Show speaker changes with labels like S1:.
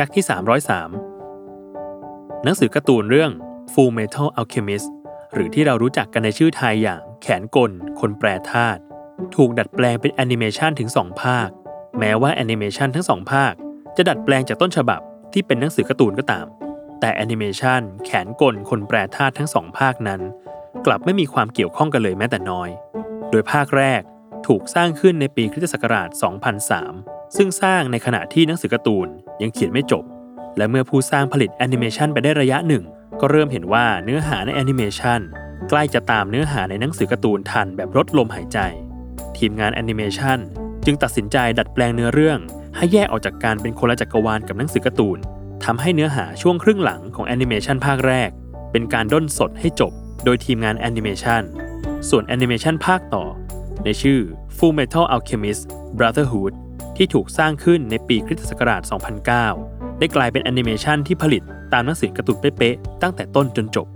S1: Fact ที่ 303 หนังสือการ์ตูนเรื่อง Full Metal Alchemist หรือที่เรารู้จักกันในชื่อไทยอย่างแขนกล คนแปรธาตุถูกดัดแปลงเป็นแอนิเมชันถึง 2 ภาค แม้ว่าแอนิเมชันทั้งสองภาค จะดัดแปลงจากต้นฉบับที่เป็นหนังสือการ์ตูนก็ตาม แต่แอนิเมชันแขนกล คนแปรธาตุทั้งสองภาคนั้น กลับไม่มีความเกี่ยวข้องกันเลยแม้แต่น้อย โดยภาคแรกถูกสร้างขึ้นในปีคริสตศักราช 2003 ซึ่งสร้างในขณะที่หนังสือการ์ตูนยังเขียนไม่จบ และเมื่อผู้สร้างผลิตแอนิเมชันไปได้ระยะหนึ่ง ก็เริ่มเห็นว่าเนื้อหาในแอนิเมชันใกล้จะตามเนื้อหาในหนังสือการ์ตูนทันแบบรดลมหายใจ ทีมงานแอนิเมชันจึงตัดสินใจดัดแปลงเนื้อเรื่อง ให้แยกออกจากการเป็นคนละจักรวาลกับหนังสือการ์ตูนทำให้เนื้อหาช่วงครึ่งหลังของแอนิเมชันภาคแรก เป็นการด้นสดให้จบ โดยทีมงานแอนิเมชันส่วนแอนิเมชันภาคต่อ ในชื่อ Full Metal Alchemist Brotherhood ที่ถูกสร้างขึ้นในปีคริสตศักราช 2009 ได้กลายเป็นแอนิเมชันที่ผลิตตามหนังสือการ์ตูนเป๊ะๆตั้งแต่ต้นจนจบ